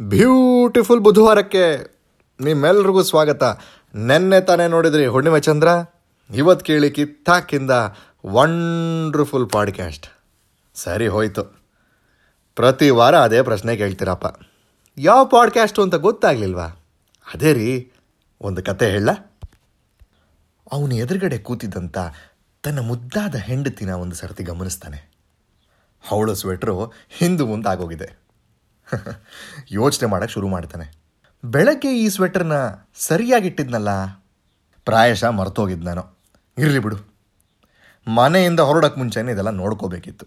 Beautiful ಬುಧವಾರಕ್ಕೆ ನಿಮ್ಮೆಲ್ರಿಗೂ ಸ್ವಾಗತ. ನೆನ್ನೆ ತಾನೇ ನೋಡಿದ್ರಿ ಹುಣ್ಣಿಮೆ ಚಂದ್ರ. ಇವತ್ತು ಕೇಳಿ ಕಿತ್ತಾಕಿಂದ ವಂಡ್ರ್ಫುಲ್ ಪಾಡ್ಕ್ಯಾಸ್ಟ್ ಸರಿ ಹೋಯ್ತು. ಪ್ರತಿ ವಾರ ಅದೇ ಪ್ರಶ್ನೆ ಕೇಳ್ತೀರಪ್ಪ. ಯಾವ ಪಾಡ್ಕ್ಯಾಸ್ಟು ಅಂತ ಗೊತ್ತಾಗ್ಲಿಲ್ವಾ? ಅದೇ ರೀ, ಒಂದು ಕತೆ ಹೇಳ. ಅವನು ಎದುರುಗಡೆ ಕೂತಿದ್ದಂತ ತನ್ನ ಮುದ್ದಾದ ಹೆಂಡತಿನ ಒಂದು ಸರ್ತಿ ಗಮನಿಸ್ತಾನೆ. ಅವಳು ಸ್ವೆಟ್ರು ಹಿಂದು ಮುಂದೆ ಆಗೋಗಿದೆ ಯೋಚನೆ ಮಾಡೋಕ್ಕೆ ಶುರು ಮಾಡ್ತಾನೆ. ಬೆಳಗ್ಗೆ ಈ ಸ್ವೆಟರ್ನ ಸರಿಯಾಗಿಟ್ಟಿದ್ನಲ್ಲ ಪ್ರಾಯಶಃ ಮರ್ತೋಗಿದ್ದು ನಾನು. ಇರಲಿ ಬಿಡು. ಮನೆಯಿಂದ ಹೊರಡಕ್ಕೆ ಮುಂಚೆನೇ ಇದೆಲ್ಲ ನೋಡ್ಕೋಬೇಕಿತ್ತು.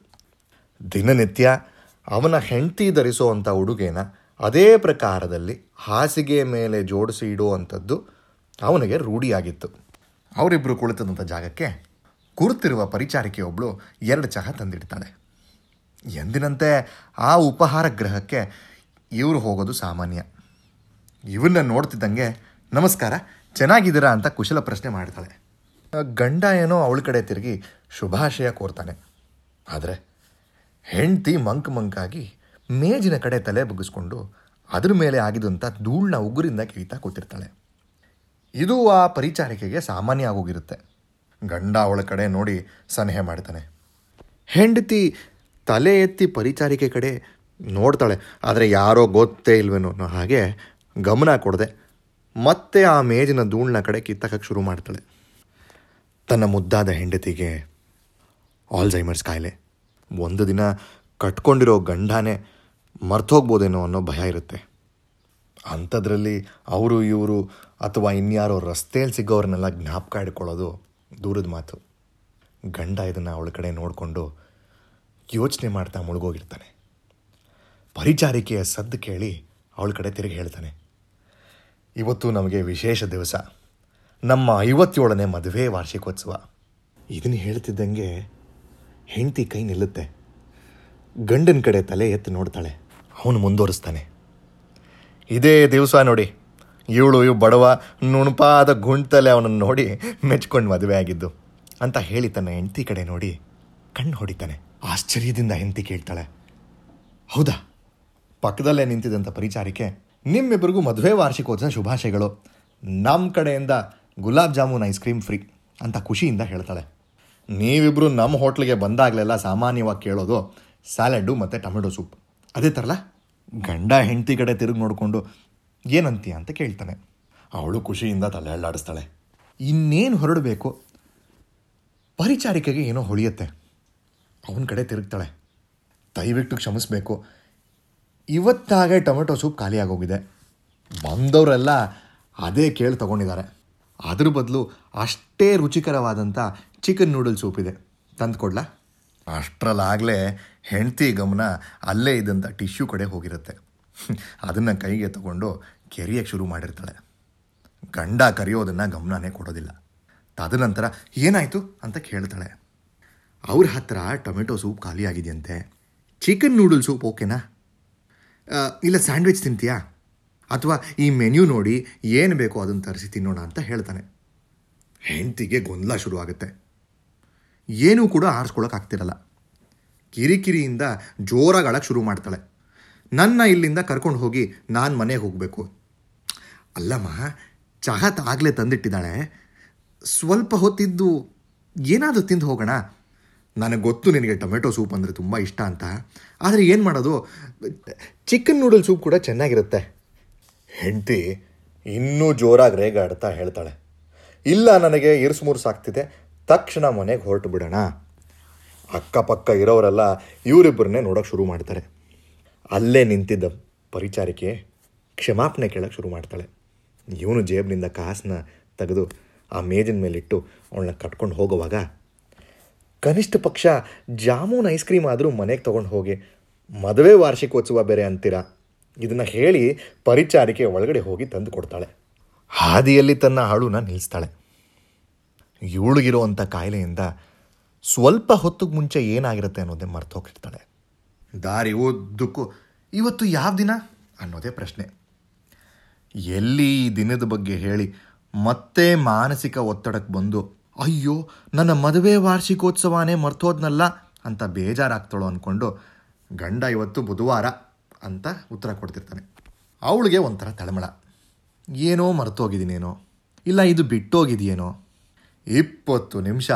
ದಿನನಿತ್ಯ ಅವನ ಹೆಂಡತಿ ಧರಿಸುವಂಥ ಉಡುಗೆನ ಅದೇ ಪ್ರಕಾರದಲ್ಲಿ ಹಾಸಿಗೆ ಮೇಲೆ ಜೋಡಿಸಿ ಇಡುವಂಥದ್ದು ಅವನಿಗೆ ರೂಢಿಯಾಗಿತ್ತು. ಅವರಿಬ್ಬರು ಕುಳಿತದಂಥ ಜಾಗಕ್ಕೆ ಕುರ್ತಿರುವ ಪರಿಚಾರಿಕೆಯೊಬ್ಬಳು ಎರಡು ಚಹಾ ತಂದಿಡ್ತಾಳೆ. ಎಂದಿನಂತೆ ಆ ಉಪಹಾರ ಗೃಹಕ್ಕೆ ಇವರು ಹೋಗೋದು ಸಾಮಾನ್ಯ. ಇವನ್ನ ನೋಡ್ತಿದ್ದಂಗೆ, ನಮಸ್ಕಾರ, ಚೆನ್ನಾಗಿದ್ದೀರಾ ಅಂತ ಕುಶಲ ಪ್ರಶ್ನೆ ಮಾಡ್ತಾಳೆ. ಗಂಡ ಏನೋ ಅವಳ ಕಡೆ ತಿರುಗಿ ಶುಭಾಶಯ ಕೋರ್ತಾನೆ. ಆದರೆ ಹೆಂಡ್ತಿ ಮಂಕ್ ಮಂಕಾಗಿ ಮೇಜಿನ ಕಡೆ ತಲೆ ಬಗ್ಗಿಸ್ಕೊಂಡು ಅದ್ರ ಮೇಲೆ ಆಗಿದಂಥ ಧೂಳನ್ನ ಉಗುರಿಂದ ಕಿಳಿತಾ ಕೂತಿರ್ತಾಳೆ. ಇದು ಆ ಪರಿಚಾರಿಕೆಗೆ ಸಾಮಾನ್ಯ ಆಗೋಗಿರುತ್ತೆ. ಗಂಡ ಅವಳ ಕಡೆ ನೋಡಿ ಸಲಹೆ ಮಾಡ್ತಾನೆ. ಹೆಂಡತಿ ತಲೆ ಎತ್ತಿ ಪರಿಚಾರಿಕೆ ಕಡೆ ನೋಡ್ತಾಳೆ. ಆದರೆ ಯಾರೋ ಗೊತ್ತೇ ಇಲ್ವೇನೋ ಹಾಗೆ ಗಮನ ಕೊಡದೆ ಮತ್ತೆ ಆ ಮೇಜಿನ ಧೂಳನ್ನ ಕಡೆ ಕಿತ್ತಕ್ಕೆ ಶುರು ಮಾಡ್ತಾಳೆ. ತನ್ನ ಮುದ್ದಾದ ಹೆಂಡತಿಗೆ ಆಲ್ಝೈಮರ್ಸ್ ಕಾಯಿಲೆ. ಒಂದು ದಿನ ಕಟ್ಕೊಂಡಿರೋ ಗಂಡನೇ ಮರ್ತೋಗ್ಬೋದೇನೋ ಅನ್ನೋ ಭಯ ಇರುತ್ತೆ. ಅಂಥದ್ರಲ್ಲಿ ಅವರು ಇವರು ಅಥವಾ ಇನ್ಯಾರೋ ರಸ್ತೆಯಲ್ಲಿ ಸಿಗೋರನ್ನೆಲ್ಲ ಜ್ಞಾಪಕ ಇಟ್ಕೊಳ್ಳೋದು ದೂರದ ಮಾತು. ಗಂಡ ಇದನ್ನು ಅವಳ ಕಡೆ ನೋಡಿಕೊಂಡು ಯೋಚನೆ ಮಾಡ್ತಾ ಮುಳುಗೋಗಿರ್ತಾನೆ. ಪರಿಚಾರಿಕೆಯ ಸದ್ದು ಕೇಳಿ ಅವಳ ಕಡೆ ತಿರುಗಿ ಹೇಳ್ತಾನೆ, ಇವತ್ತು ನಮಗೆ ವಿಶೇಷ ದಿವಸ. ನಮ್ಮ ಐವತ್ತೇಳನೇ ಮದುವೆ ವಾರ್ಷಿಕೋತ್ಸವ. ಇದನ್ನು ಹೇಳ್ತಿದ್ದಂಗೆ ಹೆಂಡತಿ ಕೈ ನಿಲ್ಲುತ್ತೆ. ಗಂಡನ ಕಡೆ ತಲೆ ಎತ್ತಿ ನೋಡ್ತಾಳೆ. ಅವನು ಮುಂದುವರಿಸ್ತಾನೆ. ಇದೇ ದಿವಸ ನೋಡಿ, ಇವಳು ಇವು ಬಡವ ನುಣುಪಾದ ಗುಂಟಲೆ ಅವನನ್ನು ನೋಡಿ ಮೆಚ್ಕೊಂಡು ಮದುವೆ ಆಗಿದ್ದು ಅಂತ ಹೇಳಿ ತನ್ನ ಹೆಂಡತಿ ಕಡೆ ನೋಡಿ ಕಣ್ಣು ಹೊಡಿತಾನೆ. ಆಶ್ಚರ್ಯದಿಂದ ಹೆಂಡತಿ ಕೇಳ್ತಾಳೆ. ಹೌದಾ? ಪಕ್ಕದಲ್ಲೇ ನಿಂತಿದ್ದಂಥ ಪರಿಚಾರಿಕೆ ನಿಮ್ಮಿಬ್ಬರಿಗೂ ಮದುವೆ ವಾರ್ಷಿಕೋತ್ಸವ ಶುಭಾಶಯಗಳು. ನಮ್ಮ ಕಡೆಯಿಂದ gulab jamun ice cream free ಅಂತ ಖುಷಿಯಿಂದ ಹೇಳ್ತಾಳೆ. ನೀವಿಬ್ಬರು ನಮ್ಮ ಹೋಟ್ಲಿಗೆ ಬಂದಾಗಲೆಲ್ಲ ಸಾಮಾನ್ಯವಾಗಿ ಕೇಳೋದು ಸ್ಯಾಲೆಡ್ಡು ಮತ್ತು ಟೊಮೆಟೊ ಸೂಪ್. ಅದೇ ಥರಲ್ಲ ಗಂಡ ಹೆಂಡತಿ ಕಡೆ ತಿರುಗಿ ನೋಡಿಕೊಂಡು ಏನಂತೀಯ ಅಂತ ಕೇಳ್ತಾನೆ. ಅವಳು ಖುಷಿಯಿಂದ ತಲೆ ಅಳ್ಳಾಡಿಸ್ತಾಳೆ ಇನ್ನೇನು ಹೊರಡಬೇಕು? ಪರಿಚಾರಿಕೆಗೆ ಏನೋ ಹೊಳಿಯುತ್ತೆ. ಅವನ ಕಡೆ ತಿರುಗ್ತಾಳೆ. ದಯವಿಟ್ಟು ಕ್ಷಮಿಸ್ಬೇಕು. ಇವತ್ತಾಗೆ ಟೊಮೆಟೊ ಸೂಪ್ ಖಾಲಿಯಾಗೋಗಿದೆ ಬಂದವರೆಲ್ಲ ಅದೇ ಕೇಳಿ ತೊಗೊಂಡಿದ್ದಾರೆ. ಅದ್ರ ಬದಲು ಅಷ್ಟೇ ರುಚಿಕರವಾದಂಥ ಚಿಕನ್ ನೂಡಲ್ ಸೂಪ್ ಇದೆ. ತಂದುಕೊಡ್ಲ ಅಷ್ಟರಲ್ಲಾಗಲೇ ಹೆಂಡತಿ ಗಮನ ಅಲ್ಲೇ ಇದ್ದಂಥ ಟಿಶ್ಯೂ ಕಡೆ ಹೋಗಿರುತ್ತೆ. ಅದನ್ನು ಕೈಗೆ ತಗೊಂಡು ಕೆರಿಯಕ್ಕೆ ಶುರು ಮಾಡಿರ್ತಾಳೆ. ಗಂಡ ಕರೆಯೋದನ್ನು ಗಮನನೇ ಕೊಡೋದಿಲ್ಲ. ತದನಂತರ ಏನಾಯಿತು ಅಂತ ಕೇಳ್ತಾಳೆ. ಅವ್ರ ಹತ್ರ ಟೊಮೆಟೊ ಸೂಪ್ ಖಾಲಿಯಾಗಿದೆಯಂತೆ ಚಿಕನ್ ನೂಡಲ್ ಸೂಪ್ ಓಕೆನಾ ಇಲ್ಲ ಸ್ಯಾಂಡ್ವಿಚ್ ತಿಂತೀಯಾ? ಅಥವಾ ಈ ಮೆನ್ಯೂ ನೋಡಿ ಏನು ಬೇಕೋ ಅದನ್ನು ತರಿಸಿ ತಿನ್ನೋಣ ಅಂತ ಹೇಳ್ತಾನೆ. ಹೆಂಡತಿಗೆ ಗೊಂದಲ ಶುರುವಾಗುತ್ತೆ. ಏನೂ ಕೂಡ ಆರಿಸ್ಕೊಳಕ್ಕೆ ಆಗ್ತಿರಲ್ಲ. ಕಿರಿಕಿರಿಯಿಂದ ಜೋರಾಗಳಕ್ಕೆ ಶುರು ಮಾಡ್ತಾಳೆ. ನನ್ನ ಇಲ್ಲಿಂದ ಕರ್ಕೊಂಡು ಹೋಗಿ ನಾನು ಮನೆಗೆ ಹೋಗಬೇಕು. ಅಲ್ಲಮ್ಮ, ಚಹಾ ಆಗಲೇ ತಂದಿಟ್ಟಿದ್ದಾಳೆ. ಸ್ವಲ್ಪ ಹೊತ್ತಿದ್ದು ಏನಾದರೂ ತಿಂದು ಹೋಗೋಣ. ನನಗೆ ಗೊತ್ತು ನಿನಗೆ ಟೊಮೆಟೊ ಸೂಪ್ ಅಂದರೆ ತುಂಬ ಇಷ್ಟ ಅಂತ. ಆದರೆ ಏನು ಮಾಡೋದು? ಚಿಕನ್ ನೂಡಲ್ ಸೂಪ್ ಕೂಡ ಚೆನ್ನಾಗಿರುತ್ತೆ. ಹೆಂಡತಿ ಇನ್ನೂ ಜೋರಾಗಿ ರೇಗಾಡ್ತಾ ಹೇಳ್ತಾಳೆ. ಇಲ್ಲ, ನನಗೆ ಇರ್ಸ್ಮುರ್ಸ್ ಆಗ್ತಿದೆ. ತಕ್ಷಣ ಮನೆಗೆ ಹೊರಟು ಬಿಡೋಣ. ಅಕ್ಕಪಕ್ಕ ಇರೋರೆಲ್ಲ ಇವರಿಬ್ಬರನ್ನೇ ನೋಡೋಕೆ ಶುರು ಮಾಡ್ತಾರೆ. ಅಲ್ಲೇ ನಿಂತಿದ್ದ ಪರಿಚಾರಿಕೆ ಕ್ಷಮಾಪಣೆ ಕೇಳೋಕ್ಕೆ ಶುರು ಮಾಡ್ತಾಳೆ. ಇವನು ಜೇಬಿನಿಂದ ಕಾಸನ್ನ ತೆಗೆದು ಆ ಮೇಜಿನ ಮೇಲಿಟ್ಟು ಅವಳನ್ನ ಕಟ್ಕೊಂಡು ಹೋಗುವಾಗ ಕನಿಷ್ಠ ಪಕ್ಷ ಜಾಮೂನ್ ಐಸ್ ಕ್ರೀಮ್ ಆದರೂ ಮನೆಗೆ ತೊಗೊಂಡು ಹೋಗಿ. ಮದುವೆ ವಾರ್ಷಿಕೋತ್ಸವ ಬೇರೆ ಅಂತೀರಾ? ಇದನ್ನು ಹೇಳಿ ಪರಿಚಾರಿಕೆ ಒಳಗಡೆ ಹೋಗಿ ತಂದು ಕೊಡ್ತಾಳೆ. ಹಾದಿಯಲ್ಲಿ ತನ್ನ ಹಾಳುನ ನಿಲ್ಲಿಸ್ತಾಳೆ ಇವಳಿಗಿರುವಂಥ ಕಾಯಿಲೆಯಿಂದ ಸ್ವಲ್ಪ ಹೊತ್ತಿಗೆ ಮುಂಚೆ ಏನಾಗಿರುತ್ತೆ ಅನ್ನೋದೇ ಮರ್ತು ಹೋಗಿರ್ತಾಳೆ ದಾರಿ ಓದ್ದಕ್ಕೂ ಇವತ್ತು ಯಾವ ದಿನ ಅನ್ನೋದೇ ಪ್ರಶ್ನೆ. ಎಲ್ಲಿ ಈ ದಿನದ ಬಗ್ಗೆ ಹೇಳಿ ಮತ್ತೆ ಮಾನಸಿಕ ಒತ್ತಡಕ್ಕೆ ಬಂದು ಅಯ್ಯೋ, ನನ್ನ ಮದುವೆ ವಾರ್ಷಿಕೋತ್ಸವನೇ ಮರ್ತೋದ್ನಲ್ಲ ಅಂತ ಬೇಜಾರಾಗ್ತಾಳೋ ಅಂದ್ಕೊಂಡು ಗಂಡ ಇವತ್ತು ಬುಧವಾರ ಅಂತ ಉತ್ತರ ಕೊಡ್ತಿರ್ತಾನೆ. ಅವಳಿಗೆ ಒಂಥರ ತಳಮಳ. ಏನೋ ಮರ್ತೋಗಿದ್ದೀನೇನೋ ಇಲ್ಲ, ಇದು ಬಿಟ್ಟೋಗಿದೆಯೇನೋ? ಇಪ್ಪತ್ತು ನಿಮಿಷ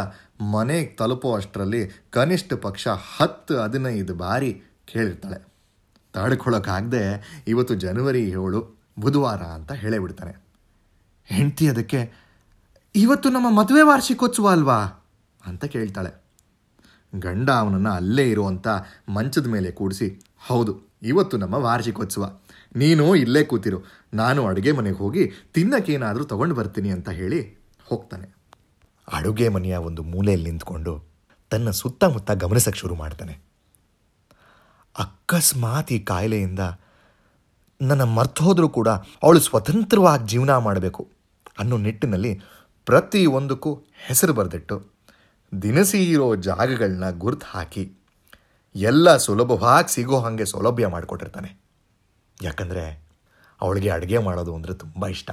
ಮನೆಗೆ ತಲುಪೋ ಅಷ್ಟರಲ್ಲಿ ಕನಿಷ್ಠ ಪಕ್ಷ ಹತ್ತು, ಹದಿನೈದು ಬಾರಿ ಕೇಳಿರ್ತಾಳೆ. ತಡ್ಕೊಳ್ಳೋಕ್ಕಾಗದೆ ಇವತ್ತು ಜನವರಿ ಏಳು, ಬುಧವಾರ ಅಂತ ಹೇಳೇ ಬಿಡ್ತಾನೆ. ಹೆಂಡತಿ ಅದಕ್ಕೆ ಇವತ್ತು ನಮ್ಮ ಮದುವೆ ವಾರ್ಷಿಕೋತ್ಸವ ಅಲ್ವಾ? ಅಂತ ಕೇಳ್ತಾಳೆ. ಗಂಡ ಅವನನ್ನು ಅಲ್ಲೇ ಇರುವಂಥ ಮಂಚದ ಮೇಲೆ ಕೂಡಿಸಿ, ಹೌದು, ಇವತ್ತು ನಮ್ಮ ವಾರ್ಷಿಕೋತ್ಸವ. ನೀನು ಇಲ್ಲೇ ಕೂತಿರು. ನಾನು ಅಡುಗೆ ಮನೆಗೆ ಹೋಗಿ ತಿನ್ನಕ್ಕೇನಾದರೂ ತಗೊಂಡು ಬರ್ತೀನಿ ಅಂತ ಹೇಳಿ ಹೋಗ್ತಾನೆ. ಅಡುಗೆ ಮನೆಯ ಒಂದು ಮೂಲೆಯಲ್ಲಿ ನಿಂತ್ಕೊಂಡು ತನ್ನ ಸುತ್ತಮುತ್ತ ಗಮನಿಸಕ್ಕೆ ಶುರು ಮಾಡ್ತಾನೆ. ಅಕಸ್ಮಾತ್ ಈ ಕಾಯಿಲೆಯಿಂದ ನನ್ನ ಮರ್ತು ಹೋದರೂ ಕೂಡ ಅವಳು ಸ್ವತಂತ್ರವಾಗಿ ಜೀವನ ಮಾಡಬೇಕು ಅನ್ನೋ ನಿಟ್ಟಿನಲ್ಲಿ ಪ್ರತಿಯೊಂದಕ್ಕೂ ಹೆಸರು ಬರೆದಿಟ್ಟು ದಿನಸಿ ಇರೋ ಜಾಗಗಳನ್ನ ಗುರ್ತು ಹಾಕಿ ಎಲ್ಲ ಸುಲಭವಾಗಿ ಸಿಗೋ ಹಾಗೆ ಸೌಲಭ್ಯ ಮಾಡಿಕೊಟ್ಟಿರ್ತಾನೆ. ಯಾಕಂದರೆ ಅವಳಿಗೆ ಅಡುಗೆ ಮಾಡೋದು ಅಂದರೆ ತುಂಬ ಇಷ್ಟ.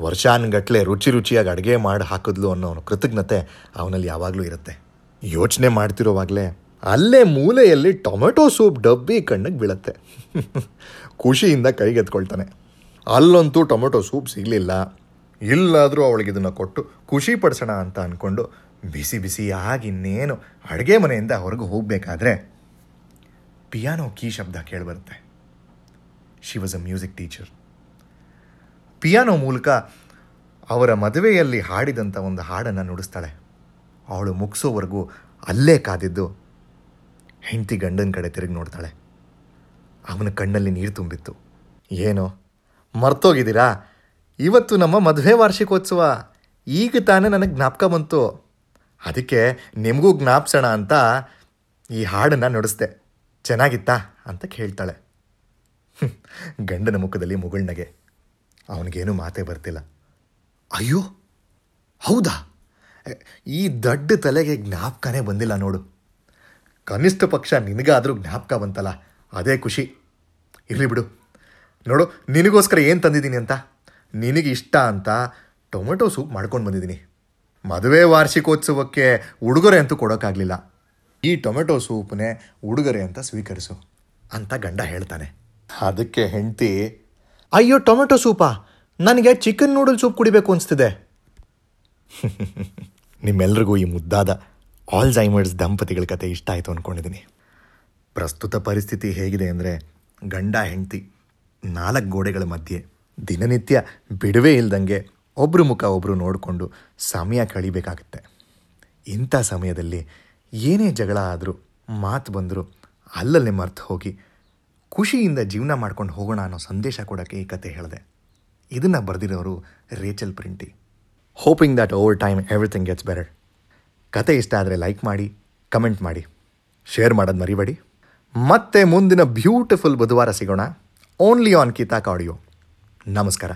ವರ್ಷಾನುಗಟ್ಲೆ ರುಚಿ ರುಚಿಯಾಗಿ ಅಡುಗೆ ಮಾಡಿ ಹಾಕಿದ್ಲು ಅನ್ನೋ ಅವನ ಕೃತಜ್ಞತೆ ಅವನಲ್ಲಿ ಯಾವಾಗಲೂ ಇರುತ್ತೆ. ಯೋಚನೆ ಮಾಡ್ತಿರೋವಾಗಲೇ ಅಲ್ಲೇ ಮೂಲೆಯಲ್ಲಿ ಟೊಮೆಟೊ ಸೂಪ್ ಡಬ್ಬಿ ಕಣ್ಣಿಗೆ ಬೀಳತ್ತೆ. ಖುಷಿಯಿಂದ ಕೈಗೆತ್ಕೊಳ್ತಾನೆ. ಅಲ್ಲಂತೂ ಟೊಮೆಟೊ ಸೂಪ್ ಸಿಗಲಿಲ್ಲ. ಇಲ್ಲಾದರೂ ಅವಳಿಗೆ ಇದನ್ನು ಕೊಟ್ಟು ಖುಷಿ ಪಡಿಸೋಣ ಅಂತ ಅಂದ್ಕೊಂಡು ಬಿಸಿ ಬಿಸಿಯಾಗಿ ಇನ್ನೇನು ಅಡುಗೆ ಮನೆಯಿಂದ ಹೊರಗೆ ಹೋಗಬೇಕಾದ್ರೆ ಪಿಯಾನೋ ಕೀ ಶಬ್ದ ಕೇಳಿಬರುತ್ತೆ. She was a music teacher piano ಮೂಲಕ ಅವರ ಮದುವೆಯಲ್ಲಿ ಹಾಡಿದಂಥ ಒಂದು ಹಾಡನ್ನು ನುಡಿಸ್ತಾಳೆ. ಅವಳು ಮುಗಿಸೋವರೆಗೂ ಅಲ್ಲೇ ಕಾದಿದ್ದು ಹೆಂಡತಿ ಗಂಡನ ಕಡೆ ತಿರುಗಿ ನೋಡ್ತಾಳೆ. ಅವನ ಕಣ್ಣಲ್ಲಿ ನೀರು ತುಂಬಿತ್ತು. ಏನೋ, ಮರ್ತೋಗಿದ್ದೀರಾ? ಇವತ್ತು ನಮ್ಮ ಮದುವೆ ವಾರ್ಷಿಕೋತ್ಸವ. ಈಗ ತಾನೇ ನನಗೆ ಜ್ಞಾಪಕ ಬಂತು. ಅದಕ್ಕೆ ನಿಮಗೂ ಜ್ಞಾಪಿಸೋಣ ಅಂತ ಈ ಹಾಡನ್ನು ನುಡಿಸ್ದೆ. ಚೆನ್ನಾಗಿತ್ತಾ ಅಂತ ಕೇಳ್ತಾಳೆ. ಗಂಡನ ಮುಖದಲ್ಲಿ ಮುಗುಳ್ನಗೆ ಅವನಿಗೇನು ಮಾತೇ ಬರ್ತಿಲ್ಲ. ಅಯ್ಯೋ, ಹೌದಾ? ಈ ದಡ್ಡ ತಲೆಗೆ ಜ್ಞಾಪಕನೇ ಬಂದಿಲ್ಲ ನೋಡು. ಕನಿಷ್ಠ ಪಕ್ಷ ನಿನಗಾದರೂ ಜ್ಞಾಪಕ ಬಂತಲ್ಲ. ಅದೇ ಖುಷಿ. ಇರಲಿ ಬಿಡು. ನೋಡು, ನಿನಗೋಸ್ಕರ ಏನು ತಂದಿದ್ದೀನಿ ಅಂತ? ನಿನಗೆ ಇಷ್ಟ ಅಂತ ಟೊಮೆಟೊ ಸೂಪ್ ಮಾಡ್ಕೊಂಡು ಬಂದಿದ್ದೀನಿ. ಮದುವೆ ವಾರ್ಷಿಕೋತ್ಸವಕ್ಕೆ ಉಡುಗೊರೆ ಅಂತೂ ಕೊಡೋಕ್ಕಾಗಲಿಲ್ಲ ಈ ಟೊಮೆಟೊ ಸೂಪ್ನೇ ಉಡುಗೊರೆ ಅಂತ ಸ್ವೀಕರಿಸು ಅಂತ ಗಂಡ ಹೇಳ್ತಾನೆ. ಅದಕ್ಕೆ ಹೆಂಡತಿ, ಅಯ್ಯೋ, ಟೊಮೆಟೊ ಸೂಪಾ? ನನಗೆ ಚಿಕನ್ ನೂಡಲ್ ಸೂಪ್ ಕುಡಿಬೇಕು ಅನಿಸ್ತಿದೆ. ನಿಮ್ಮೆಲ್ರಿಗೂ ಈ ಮುದ್ದಾದ ಆಲ್ಝೈಮರ್ಸ್ ದಂಪತಿಗಳ ಕತೆ ಇಷ್ಟ ಆಯಿತು ಅಂದ್ಕೊಂಡಿದ್ದೀನಿ ಪ್ರಸ್ತುತ ಪರಿಸ್ಥಿತಿ ಹೇಗಿದೆ ಅಂದರೆ ಗಂಡ, ಹೆಂಡತಿ ನಾಲ್ಕು ಗೋಡೆಗಳ ಮಧ್ಯೆ ದಿನನಿತ್ಯ ಬಿಡುವೆ ಇಲ್ದಂಗೆ ಒಬ್ಬರು ಮುಖ ಒಬ್ಬರು ನೋಡಿಕೊಂಡು ಸಮಯ ಕಳಿಬೇಕಾಗತ್ತೆ. ಇಂಥ ಸಮಯದಲ್ಲಿ ಏನೇ ಜಗಳ ಆದರೂ, ಮಾತು ಬಂದರೂ ಅಲ್ಲಲ್ಲೇ ಮರ್ತು ಹೋಗಿ ಖುಷಿಯಿಂದ ಜೀವನ ಮಾಡ್ಕೊಂಡು ಹೋಗೋಣ ಅನ್ನೋ ಸಂದೇಶ ಕೊಡೋಕ್ಕೆ ಈ ಕತೆ ಹೇಳಿದೆ. ಇದನ್ನು ಬರೆದಿರೋರು Rachel ಪ್ರಿಂಟಿ. Hoping that over time everything gets better ಕತೆ ಇಷ್ಟ ಆದರೆ ಲೈಕ್ ಮಾಡಿ ಕಮೆಂಟ್ ಮಾಡಿ ಶೇರ್ ಮಾಡೋದು ಮರಿಬೇಡಿ. ಮತ್ತೆ ಮುಂದಿನ ಬ್ಯೂಟಿಫುಲ್ ಬುಧವಾರ ಸಿಗೋಣ. ಓನ್ಲಿ ಆನ್ ಕಿತಾಕ್ ಆಡಿಯೋ ನಮಸ್ಕಾರ.